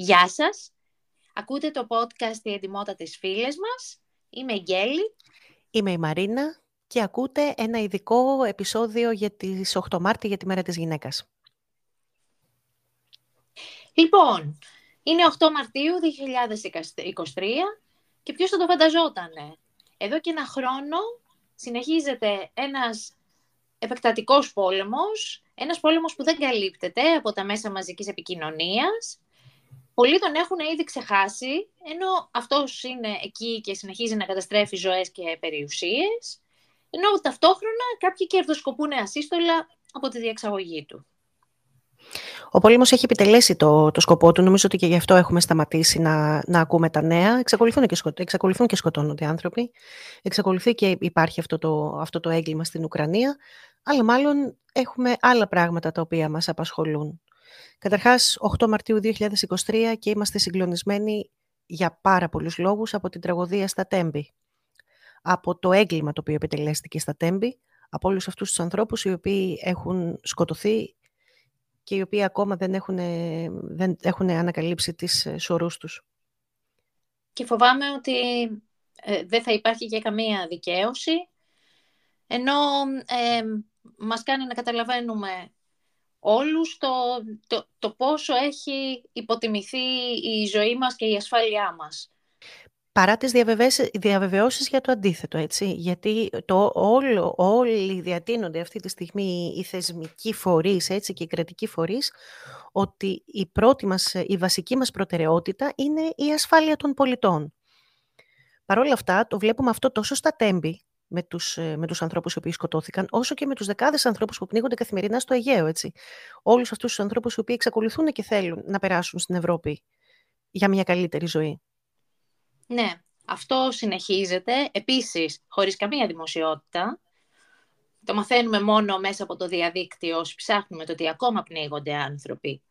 Γεια σας. Ακούτε το podcast «Η ετοιμότητα της φίλες μας». Είμαι η Γκέλη. Είμαι η Μαρίνα και ακούτε ένα ειδικό επεισόδιο για τις 8 Μάρτη για τη Μέρα της Γυναίκας. Λοιπόν, είναι 8 Μαρτίου 2023 και ποιος θα το φανταζότανε; Εδώ και ένα χρόνο συνεχίζεται ένας επεκτατικός πόλεμος, ένας πόλεμος που δεν καλύπτεται από τα μέσα μαζικής επικοινωνίας. Πολλοί τον έχουν ήδη ξεχάσει, ενώ αυτός είναι εκεί και συνεχίζει να καταστρέφει ζωές και περιουσίες, ενώ ταυτόχρονα κάποιοι κερδοσκοπούν ασύστολα από τη διεξαγωγή του. Ο πόλεμος έχει επιτελέσει το, το σκοπό του. Νομίζω ότι και γι' αυτό έχουμε σταματήσει να, να ακούμε τα νέα. Εξακολουθούν και, σκοτ, εξακολουθούν και σκοτώνονται άνθρωποι. Εξακολουθεί και υπάρχει αυτό το, αυτό το έγκλημα στην Ουκρανία. Αλλά μάλλον έχουμε άλλα πράγματα τα οποία μας απασχολούν. Καταρχάς, 8 Μαρτίου 2023 και είμαστε συγκλονισμένοι για πάρα πολλούς λόγους από την τραγωδία στα Τέμπη. Από το έγκλημα το οποίο επιτελέστηκε στα Τέμπη, από όλους αυτούς τους ανθρώπους οι οποίοι έχουν σκοτωθεί και οι οποίοι ακόμα δεν έχουν, δεν έχουν ανακαλύψει τις ε, σωρούς τους. Και φοβάμαι ότι ε, δεν θα υπάρχει και καμία δικαίωση, ενώ ε, μας κάνει να καταλαβαίνουμε όλους το, το, το πόσο έχει υποτιμηθεί η ζωή μας και η ασφάλειά μας παρά τις διαβεβαιώσεις για το αντίθετο, έτσι. Γιατί το όλο, όλοι διατείνονται αυτή τη στιγμή οι θεσμικοί φορείς, έτσι, και οι κρατικοί φορείς, ότι η, πρώτη μας, η βασική μας προτεραιότητα είναι η ασφάλεια των πολιτών. Παρ' όλα αυτά, το βλέπουμε αυτό τόσο στα τέμπη, με τους, με τους ανθρώπους οι οποίοι σκοτώθηκαν, όσο και με τους δεκάδες ανθρώπους που πνίγονται καθημερινά στο Αιγαίο, έτσι. Όλους αυτούς τους ανθρώπους οι οποίοι εξακολουθούν και θέλουν να περάσουν στην Ευρώπη για μια καλύτερη ζωή. Ναι, αυτό συνεχίζεται. Επίσης, χωρίς καμία δημοσιότητα. Το μαθαίνουμε μόνο μέσα από το διαδίκτυο, όσοι ψάχνουμε το ότι ακόμα πνίγονται άνθρωποι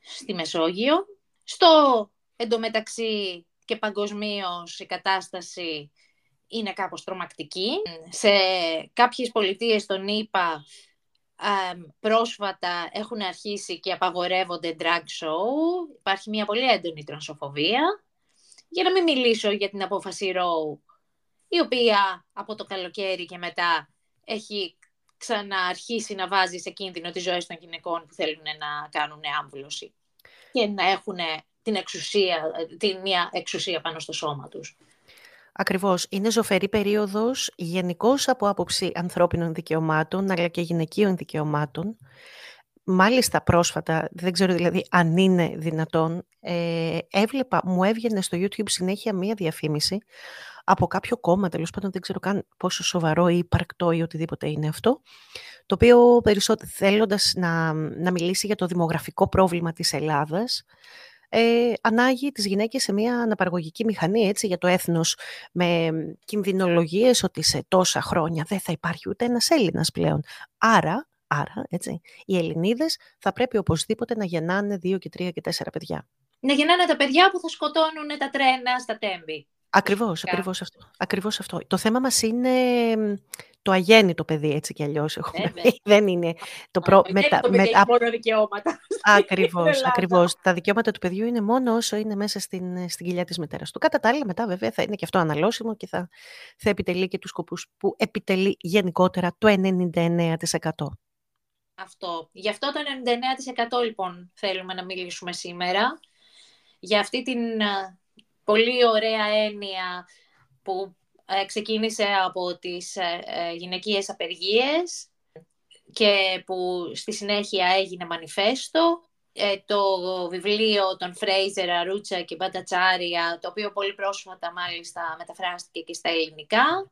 στη Μεσόγειο. Στο εντωμεταξύ και παγκοσμίως η κατάσταση είναι κάπως τρομακτική. Σε κάποιες πολιτείες των ΗΠΑ πρόσφατα έχουν αρχίσει και απαγορεύονται drag show. Υπάρχει μια πολύ έντονη τρανσοφοβία. Για να μην μιλήσω για την απόφαση Ροου, η οποία από το καλοκαίρι και μετά έχει ξαναρχίσει να βάζει σε κίνδυνο τις ζωές των γυναικών που θέλουν να κάνουν άμβλωση και να έχουν την εξουσία, την μια εξουσία πάνω στο σώμα τους. Ακριβώς. Είναι ζωφερή περίοδος γενικώς από άποψη ανθρώπινων δικαιωμάτων, αλλά και γυναικείων δικαιωμάτων. Μάλιστα πρόσφατα, δεν ξέρω δηλαδή αν είναι δυνατόν, ε, έβλεπα, μου έβγαινε στο YouTube συνέχεια μία διαφήμιση από κάποιο κόμμα, τέλος πάντων δεν ξέρω καν πόσο σοβαρό ή υπαρκτό ή οτιδήποτε είναι αυτό, το οποίο περισσότερο θέλοντας να, να μιλήσει για το δημογραφικό πρόβλημα της Ελλάδας, ε, ανάγει τις γυναίκες σε μια αναπαραγωγική μηχανή έτσι, για το έθνος με κινδυνολογίες ότι σε τόσα χρόνια δεν θα υπάρχει ούτε ένας Έλληνας πλέον. Άρα Άρα, έτσι, οι Ελληνίδες θα πρέπει οπωσδήποτε να γεννάνε δύο και τρία και τέσσερα παιδιά. Να γεννάνε τα παιδιά που θα σκοτώνουν τα τρένα στα τέμπη. Ακριβώς, ακριβώς αυτό. ακριβώς αυτό. Το θέμα μας είναι το αγέννητο παιδί, έτσι κι αλλιώς. Δεν είναι το προ... μετα... το παιδί έχει μόνο δικαιώματα. Ακριβώς, ακριβώς. Τα δικαιώματα του παιδιού είναι μόνο όσο είναι μέσα στην, στην κοιλιά της μητέρας του. Κατά τα άλλα, μετά βέβαια θα είναι και αυτό αναλώσιμο και θα, θα επιτελεί και τους σκοπούς που επιτελεί γενικότερα το 99% αυτό. Γι' αυτό το 99% λοιπόν θέλουμε να μιλήσουμε σήμερα. Για αυτή την ε, πολύ ωραία έννοια που ε, ξεκίνησε από τις ε, γυναικείες απεργίες και που στη συνέχεια έγινε μανιφέστο. Το βιβλίο των Φρέιζερ, Αρούτσα και Μπαντατσάρια, το οποίο πολύ πρόσφατα μάλιστα μεταφράστηκε και στα ελληνικά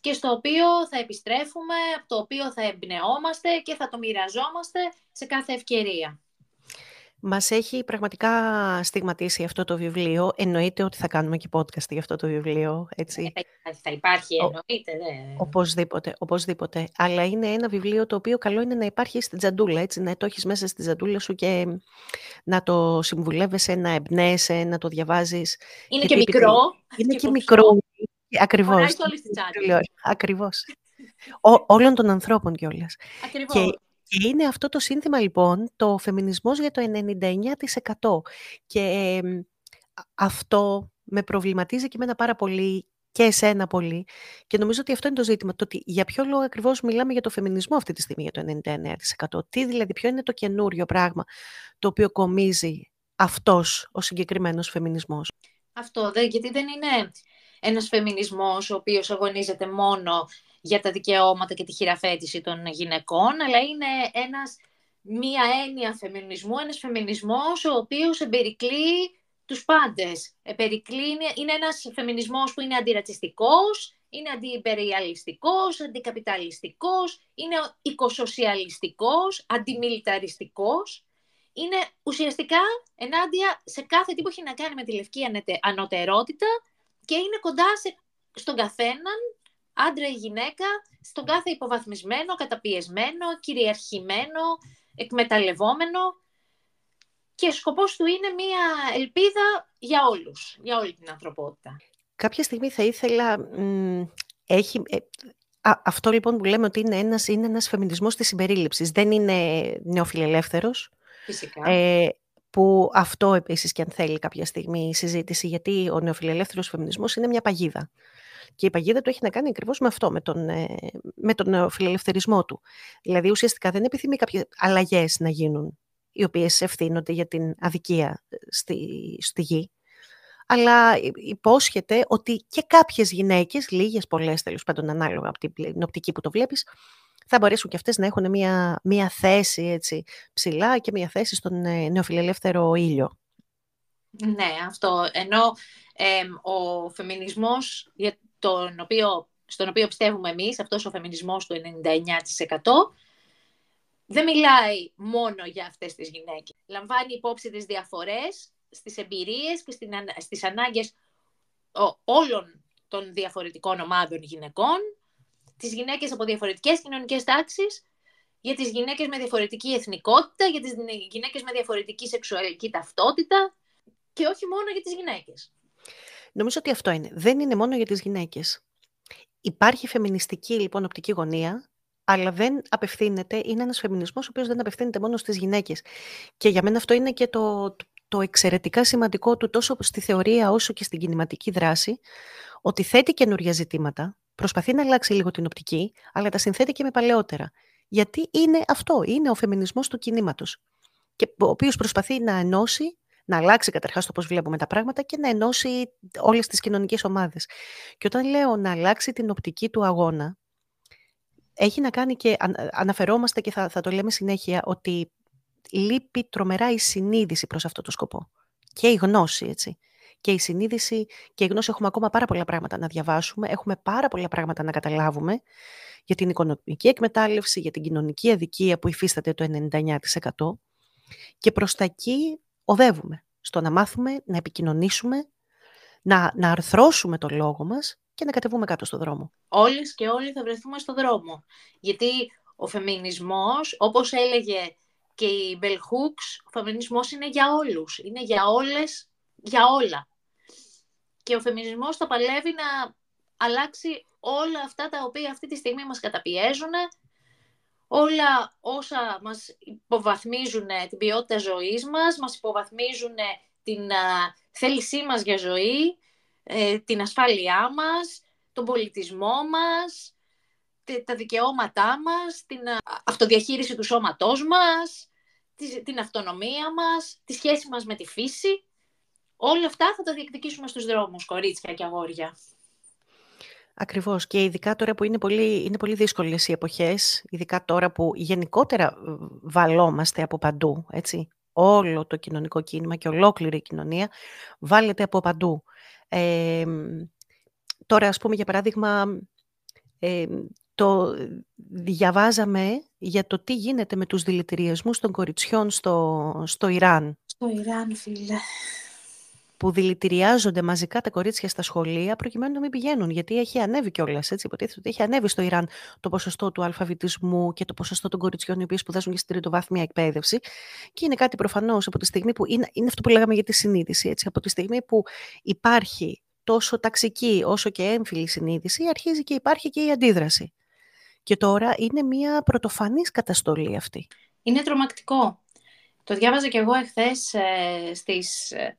και στο οποίο θα επιστρέφουμε, από το οποίο θα εμπνεόμαστε και θα το μοιραζόμαστε σε κάθε ευκαιρία. Μας έχει πραγματικά στιγματίσει αυτό το βιβλίο. Εννοείται ότι θα κάνουμε και podcast για αυτό το βιβλίο, έτσι. Ε, θα υπάρχει, εννοείται. Ναι. Οπωσδήποτε, οπωσδήποτε. Αλλά είναι ένα βιβλίο το οποίο καλό είναι να υπάρχει στην τζαντούλα, έτσι, να το έχεις μέσα στην τζαντούλα σου και να το συμβουλεύεσαι, να εμπνέεσαι, να το διαβάζεις. Είναι και μικρό. Είναι και, και μικρό. Ακριβώς. Χωράει όλη Ακριβώς. όλων των ανθρώπων κιόλας. Ακριβώς. Και Και είναι αυτό το σύνθημα λοιπόν, το φεμινισμός για το 99%. Και αυτό με προβληματίζει και εμένα πάρα πολύ και εσένα πολύ. Και νομίζω ότι αυτό είναι το ζήτημα. Το ότι για ποιο λόγο ακριβώς μιλάμε για το φεμινισμό αυτή τη στιγμή, για το 99%. Τι δηλαδή, ποιο είναι το καινούριο πράγμα το οποίο κομίζει αυτός ο συγκεκριμένος φεμινισμός; Αυτό, δε, γιατί δεν είναι ένας φεμινισμός ο οποίος αγωνίζεται μόνο για τα δικαιώματα και τη χειραφέτηση των γυναικών, αλλά είναι ένας, μία έννοια φεμινισμού, ένας φεμινισμός ο οποίος εμπερικλεί τους πάντες. Εμπερικλεί, είναι ένας φεμινισμός που είναι αντιρατσιστικός, είναι αντιυπεριαλιστικός, αντικαπιταλιστικός, είναι οικοσοσιαλιστικός, αντιμιλιταριστικός. Είναι ουσιαστικά ενάντια σε κάθε τι που έχει να κάνει με τη λευκή ανωτερότητα και είναι κοντά σε, στον καθέναν άντρα ή γυναίκα, στον κάθε υποβαθμισμένο, καταπιεσμένο, κυριαρχημένο, εκμεταλλευόμενο και σκοπός του είναι μία ελπίδα για όλους, για όλη την ανθρωπότητα. Κάποια στιγμή θα ήθελα... έχει, ε, αυτό λοιπόν που λέμε ότι είναι ένας, είναι ένας φεμινισμός της συμπερίληψης. Δεν είναι νεοφιλελεύθερος. Φυσικά. Ε, που αυτό επίσης και αν θέλει κάποια στιγμή η συζήτηση, γιατί ο νεοφιλελεύθερος φεμινισμός είναι μια παγίδα. Και η παγίδα του έχει να κάνει ακριβώς με αυτό, με τον, ε, με τον φιλελευθερισμό του. Δηλαδή, ουσιαστικά δεν επιθυμεί κάποιες αλλαγές να γίνουν, οι οποίες ευθύνονται για την αδικία ε, στη, στη γη. Αλλά υπόσχεται ότι και κάποιες γυναίκες, λίγες, πολλές τέλος πάντων, ανάλογα από την οπτική που το βλέπεις, θα μπορέσουν και αυτές να έχουν μια, μια θέση έτσι, ψηλά και μια θέση στον ε, νεοφιλελεύθερο ήλιο. Ναι, αυτό. Ενώ ο φεμινισμός για τον οποίο, στον οποίο πιστεύουμε εμείς, αυτός ο φεμινισμός του 99%, δεν μιλάει μόνο για αυτές τις γυναίκες. Λαμβάνει υπόψη τις διαφορές στις εμπειρίες και στις ανάγκες όλων των διαφορετικών ομάδων γυναικών, τις γυναίκες από διαφορετικές κοινωνικές τάξεις, για τις γυναίκες με διαφορετική εθνικότητα, για τις γυναίκες με διαφορετική σεξουαλική ταυτότητα και όχι μόνο για τις γυναίκες. Νομίζω ότι αυτό είναι. Δεν είναι μόνο για τις γυναίκες. Υπάρχει φεμινιστική λοιπόν οπτική γωνία, αλλά δεν απευθύνεται, είναι ένας φεμινισμός ο οποίος δεν απευθύνεται μόνο στις γυναίκες. Και για μένα αυτό είναι και το, το εξαιρετικά σημαντικό του τόσο στη θεωρία όσο και στην κινηματική δράση, ότι θέτει καινούργια ζητήματα, προσπαθεί να αλλάξει λίγο την οπτική, αλλά τα συνθέτει και με παλαιότερα. Γιατί είναι αυτό, είναι ο φεμινισμός του κινήματος, και ο οποίος προσπαθεί να ενώσει να αλλάξει καταρχάς το πώς βλέπουμε τα πράγματα και να ενώσει όλες τις κοινωνικές ομάδες. Και όταν λέω να αλλάξει την οπτική του αγώνα, έχει να κάνει και αναφερόμαστε και θα, θα το λέμε συνέχεια ότι λείπει τρομερά η συνείδηση προς αυτό το σκοπό. Και η γνώση, έτσι. Και η συνείδηση και η γνώση έχουμε ακόμα πάρα πολλά πράγματα να διαβάσουμε, έχουμε πάρα πολλά πράγματα να καταλάβουμε για την οικονομική εκμετάλλευση, για την κοινωνική αδικία που υφίσταται το 99%. Και προς τα εκεί οδεύουμε στο να μάθουμε, να επικοινωνήσουμε, να, να αρθρώσουμε το λόγο μας και να κατεβούμε κάτω στο δρόμο. Όλες και όλοι θα βρεθούμε στο δρόμο. Γιατί ο φεμινισμός, όπως έλεγε και η Bell Hooks, ο φεμινισμός είναι για όλους. Είναι για όλες, για όλα. Και ο φεμινισμός θα παλεύει να αλλάξει όλα αυτά τα οποία αυτή τη στιγμή μας καταπιέζουν όλα όσα μας υποβαθμίζουν την ποιότητα ζωής μας, μας υποβαθμίζουν την θέλησή μας για ζωή, ε, την ασφάλειά μας, τον πολιτισμό μας, τα δικαιώματά μας, την αυτοδιαχείριση του σώματός μας, την αυτονομία μας, τη σχέση μας με τη φύση. Όλα αυτά θα τα διεκδικήσουμε στους δρόμους, κορίτσια και αγόρια. Ακριβώς. Και ειδικά τώρα που είναι πολύ, είναι πολύ δύσκολες οι εποχές, ειδικά τώρα που γενικότερα ε, βαλόμαστε από παντού, έτσι. Όλο το κοινωνικό κίνημα και ολόκληρη η κοινωνία βάλετε από παντού. Ε, τώρα, ας πούμε, για παράδειγμα, ε, το διαβάζαμε για το τι γίνεται με τους δηλητηριασμούς των κοριτσιών στο, στο Ιράν. Στο Ιράν, φίλε που δηλητηριάζονται μαζικά τα κορίτσια στα σχολεία προκειμένου να μην πηγαίνουν. Γιατί έχει ανέβει κιόλας. Υποτίθεται ότι έχει ανέβει στο Ιράν το ποσοστό του αλφαβητισμού και το ποσοστό των κοριτσιών οι οποίες σπουδάζουν για στην τριτοβάθμια εκπαίδευση. Και είναι κάτι προφανώς από τη στιγμή που. Είναι, είναι αυτό που λέγαμε για τη συνείδηση. Έτσι, από τη στιγμή που υπάρχει τόσο ταξική όσο και έμφυλη συνείδηση, αρχίζει και υπάρχει και η αντίδραση. και τώρα είναι μια πρωτοφανής καταστολή αυτή. Είναι τρομακτικό. Το διάβαζα κι εγώ εχθές ε, στις, ε,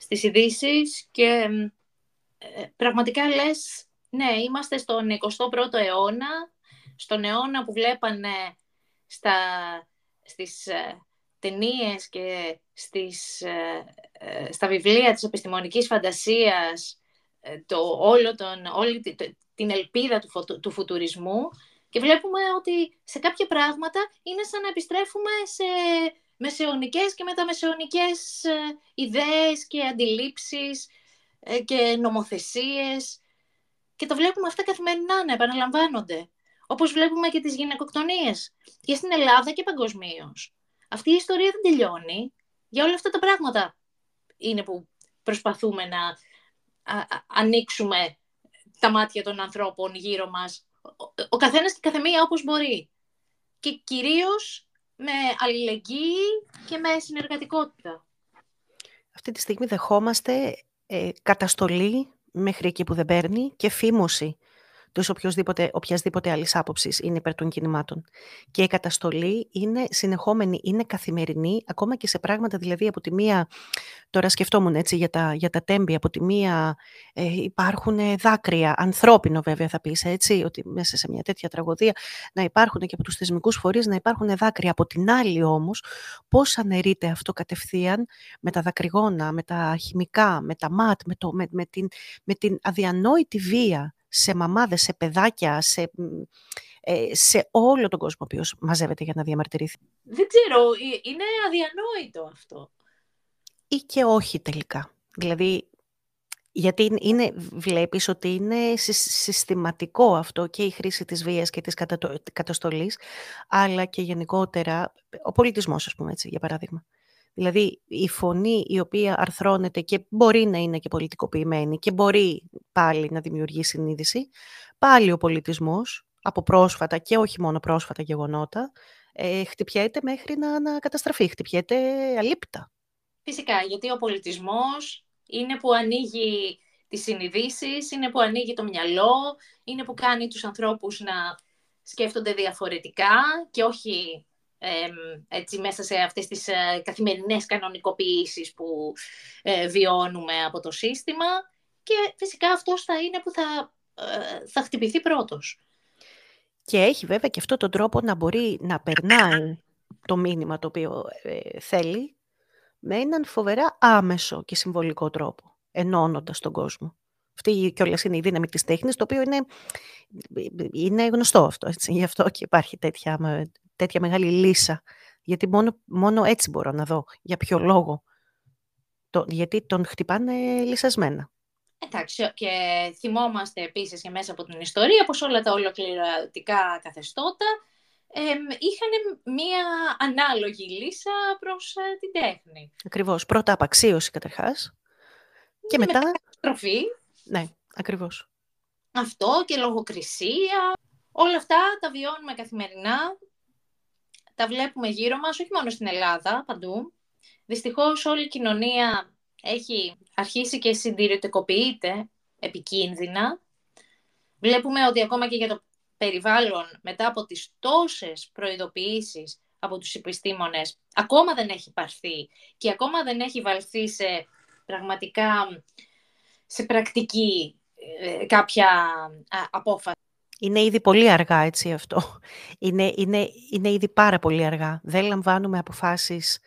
στις ειδήσεις και ε, πραγματικά λες, ναι, είμαστε στον 21ο αιώνα, στον αιώνα που βλέπανε στα, στις ε, ταινίες και στις, ε, ε, στα βιβλία της επιστημονικής φαντασίας το, όλο τον, όλη την ελπίδα του, του φουτουρισμού και βλέπουμε ότι σε κάποια πράγματα είναι σαν να επιστρέφουμε σε μεσαιωνικές και μεταμεσαιωνικές ιδέες και αντιλήψεις και νομοθεσίες και το βλέπουμε αυτά καθημερινά να επαναλαμβάνονται. Όπως βλέπουμε και τις γυναικοκτονίες και στην Ελλάδα και παγκοσμίως. Αυτή η ιστορία δεν τελειώνει. Για όλα αυτά τα πράγματα είναι που προσπαθούμε να ανοίξουμε τα μάτια των ανθρώπων γύρω μας. Ο καθένας και η καθεμία όπως μπορεί. Και κυρίως με αλληλεγγύη και με συνεργατικότητα. Αυτή τη στιγμή δεχόμαστε ε, καταστολή μέχρι εκεί που δεν παίρνει και φήμωση τους οποιασδήποτε, οποιασδήποτε άλλης άποψης είναι υπέρ των κινημάτων. Και η καταστολή είναι συνεχόμενη, είναι καθημερινή, ακόμα και σε πράγματα δηλαδή από τη μία, τώρα σκεφτόμουν έτσι για τα, για τα τέμπη, από τη μία ε, υπάρχουν δάκρυα, ανθρώπινο βέβαια θα πεις έτσι, ότι μέσα σε μια τέτοια τραγωδία να υπάρχουν και από τους θεσμικούς φορείς να υπάρχουν δάκρυα. Από την άλλη όμως, πώς αναιρείται αυτό κατευθείαν με τα δακρυγόνα, με τα χημικά, με τα ματ, με, το, με, με, την, με την αδιανόητη βία σε μαμάδες, σε παιδάκια, σε, ε, σε όλο τον κόσμο ο μαζεύεται για να διαμαρτυρηθεί. Δεν ξέρω, είναι αδιανόητο αυτό. Ή και όχι τελικά. Δηλαδή, γιατί είναι, βλέπεις ότι είναι συστηματικό αυτό και η χρήση της βίας και της καταστολής, αλλά και γενικότερα ο πολιτισμός, ας πούμε έτσι, για παράδειγμα. Δηλαδή η φωνή η οποία αρθρώνεται και μπορεί να είναι και πολιτικοποιημένη και μπορεί πάλι να δημιουργεί συνείδηση, πάλι ο πολιτισμός από πρόσφατα και όχι μόνο πρόσφατα γεγονότα, ε, χτυπιέται μέχρι να, να καταστραφεί, χτυπιέται αλήπτα. Φυσικά, γιατί ο πολιτισμός είναι που ανοίγει τις συνειδήσεις, είναι που ανοίγει το μυαλό, είναι που κάνει τους ανθρώπους να σκέφτονται διαφορετικά και όχι έτσι, μέσα σε αυτές τις ε, καθημερινές κανονικοποιήσεις που ε, βιώνουμε από το σύστημα και φυσικά αυτός θα είναι που θα, ε, θα χτυπηθεί πρώτος. Και έχει βέβαια και αυτό τον τρόπο να μπορεί να περνάει το μήνυμα το οποίο θέλει με έναν φοβερά άμεσο και συμβολικό τρόπο, ενώνοντας τον κόσμο. Αυτή κιόλα είναι η δύναμη της τέχνης, το οποίο είναι, είναι γνωστό αυτό. Έτσι. Γι' αυτό και υπάρχει τέτοια τέτοια μεγάλη λύσα. Γιατί μόνο, μόνο έτσι μπορώ να δω για ποιο λόγο. Το, γιατί τον χτυπάνε λυσασμένα. Εντάξει, και θυμόμαστε επίσης και μέσα από την ιστορία πως όλα τα ολοκληρωτικά καθεστώτα ε, είχαν μία ανάλογη λύσα προς ε, την τέχνη. Ακριβώς. Πρώτα απαξίωση καταρχάς και, μετά... Τροφή. Ναι, ακριβώς. Αυτό και λογοκρισία. Όλα αυτά τα βιώνουμε καθημερινά τα βλέπουμε γύρω μας, όχι μόνο στην Ελλάδα, παντού. Δυστυχώς όλη η κοινωνία έχει αρχίσει και συντηρητικοποιείται επικίνδυνα. Βλέπουμε ότι ακόμα και για το περιβάλλον, μετά από τις τόσες προειδοποιήσεις από τους επιστήμονες, ακόμα δεν έχει πάρθει και ακόμα δεν έχει βαλθεί σε πραγματικά σε πρακτική ε, κάποια απόφαση. Είναι ήδη πολύ αργά έτσι αυτό. Είναι, είναι, είναι ήδη πάρα πολύ αργά. Δεν λαμβάνουμε αποφάσεις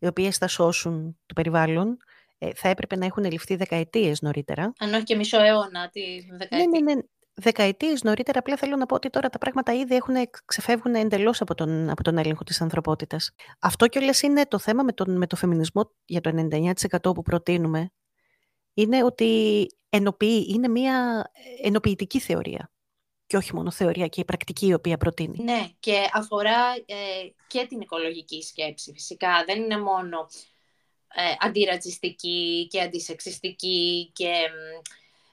οι οποίες θα σώσουν το περιβάλλον. Ε, θα έπρεπε να έχουν ληφθεί δεκαετίες νωρίτερα. Αν όχι και μισό αιώνα, τι δεκαετίες. Ναι, ναι, ναι. Δεκαετίες νωρίτερα, απλά θέλω να πω ότι τώρα τα πράγματα ήδη έχουν, ξεφεύγουν εντελώς από τον, από τον έλεγχο της ανθρωπότητας. Αυτό κιόλας είναι το θέμα με τον, με το φεμινισμό για το 99% που προτείνουμε. Είναι ότι ενοποιεί, είναι μια ενοποιητική θεωρία και όχι μόνο θεωρία και η πρακτική η οποία προτείνει. Ναι, και αφορά ε, και την οικολογική σκέψη φυσικά. Δεν είναι μόνο ε, αντιρατσιστική και αντισεξιστική και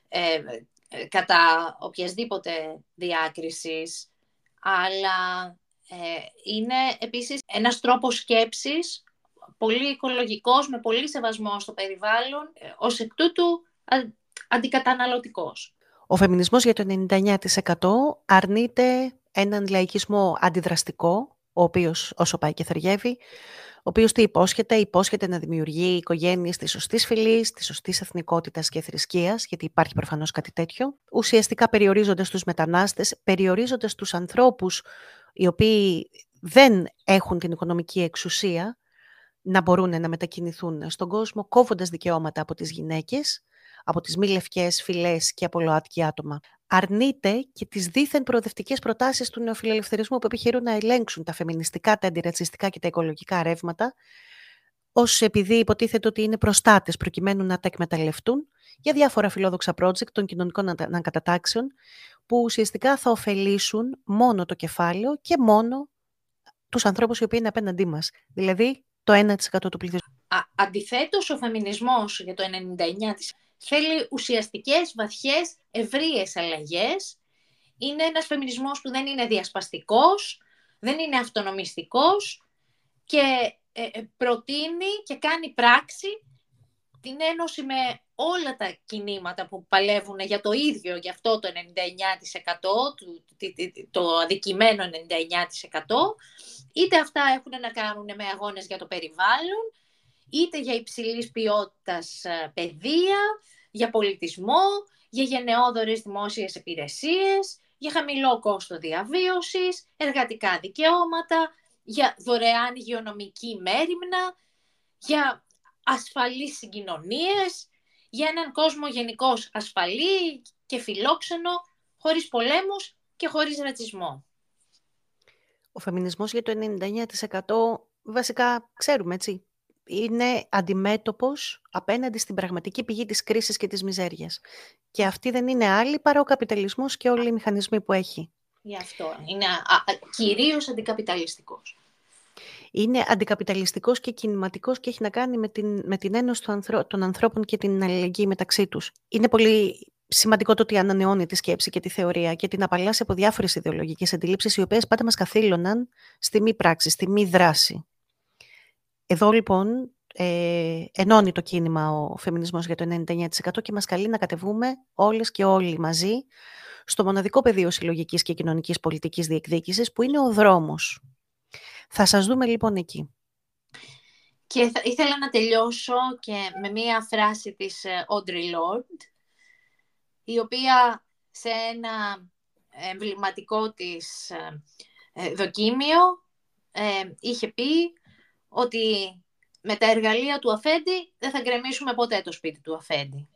ε, ε, κατά οποιασδήποτε διάκρισης, αλλά ε, είναι επίσης ένας τρόπος σκέψης πολύ οικολογικός, με πολύ σεβασμό στο περιβάλλον, ως εκ τούτου αντικαταναλωτικός. Ο φεμινισμός για το 99% αρνείται έναν λαϊκισμό αντιδραστικό, ο οποίος όσο πάει και θεριεύει, ο οποίος τι υπόσχεται, υπόσχεται να δημιουργεί οικογένειες της σωστής φυλής, της σωστής εθνικότητας και θρησκείας, γιατί υπάρχει προφανώς κάτι τέτοιο, ουσιαστικά περιορίζοντας τους μετανάστες, περιορίζοντας τους ανθρώπους οι οποίοι δεν έχουν την οικονομική εξουσία να μπορούν να μετακινηθούν στον κόσμο, κόβοντας δικαιώματα από τις γυναίκες, από τις μη λευκές φυλές και από ΛΟΑΤΚΙ άτομα. Αρνείται και τις δίθεν προοδευτικές προτάσεις του νεοφιλελευθερισμού που επιχειρούν να ελέγξουν τα φεμινιστικά, τα αντιρατσιστικά και τα οικολογικά ρεύματα, ως επειδή υποτίθεται ότι είναι προστάτες προκειμένου να τα εκμεταλλευτούν για διάφορα φιλόδοξα project των κοινωνικών ανακατατάξεων που ουσιαστικά θα ωφελήσουν μόνο το κεφάλαιο και μόνο τους ανθρώπους οι οποίοι είναι απέναντί μας. Δηλαδή το 1% του πληθυσμού. Αντιθέτως, ο φεμινισμός για το 99% θέλει ουσιαστικές, βαθιές, ευρείες αλλαγές. Είναι ένας φεμινισμός που δεν είναι διασπαστικός, δεν είναι αυτονομιστικός και ε, ε, προτείνει και κάνει πράξη την ένωση με όλα τα κινήματα που παλεύουν για το ίδιο, για αυτό το 99%, το αδικημένο 99%, είτε αυτά έχουν να κάνουν με αγώνες για το περιβάλλον, είτε για υψηλής ποιότητας ε, παιδεία, για πολιτισμό, για γενναιόδορες δημόσιες υπηρεσίες, για χαμηλό κόστο διαβίωσης, εργατικά δικαιώματα, για δωρεάν υγειονομική μέρημνα, για ασφαλείς συγκοινωνίες, για έναν κόσμο γενικώς ασφαλή και φιλόξενο, χωρίς πολέμους και χωρίς ρατσισμό. Ο φεμινισμός για το 99% βασικά ξέρουμε, έτσι, είναι αντιμέτωπος απέναντι στην πραγματική πηγή της κρίσης και της μιζέριας. Και αυτή δεν είναι άλλη παρά ο καπιταλισμός και όλοι οι μηχανισμοί που έχει. Γι' αυτό. Είναι α, κυρίως αντικαπιταλιστικός. Είναι αντικαπιταλιστικός και κινηματικός και έχει να κάνει με την, με την ένωση των ανθρώπων και την αλληλεγγύη μεταξύ τους. Είναι πολύ σημαντικό το ότι ανανεώνει τη σκέψη και τη θεωρία και την απαλλάσσει από διάφορες ιδεολογικές αντιλήψεις οι οποίες πάντα μας καθήλωναν στη μη πράξη, στη μη δράση. Εδώ λοιπόν ε, ενώνει το κίνημα ο φεμινισμός για το 99% και μας καλεί να κατεβούμε όλες και όλοι μαζί στο μοναδικό πεδίο συλλογικής και κοινωνικής πολιτικής διεκδίκησης που είναι ο δρόμος. Θα σας δούμε λοιπόν εκεί. Και θα, ήθελα να τελειώσω και με μία φράση της ε, Audre Lorde, η οποία σε ένα εμβληματικό της ε, ε, δοκίμιο είχε πει ότι με τα εργαλεία του αφέντη δεν θα γκρεμίσουμε ποτέ το σπίτι του αφέντη.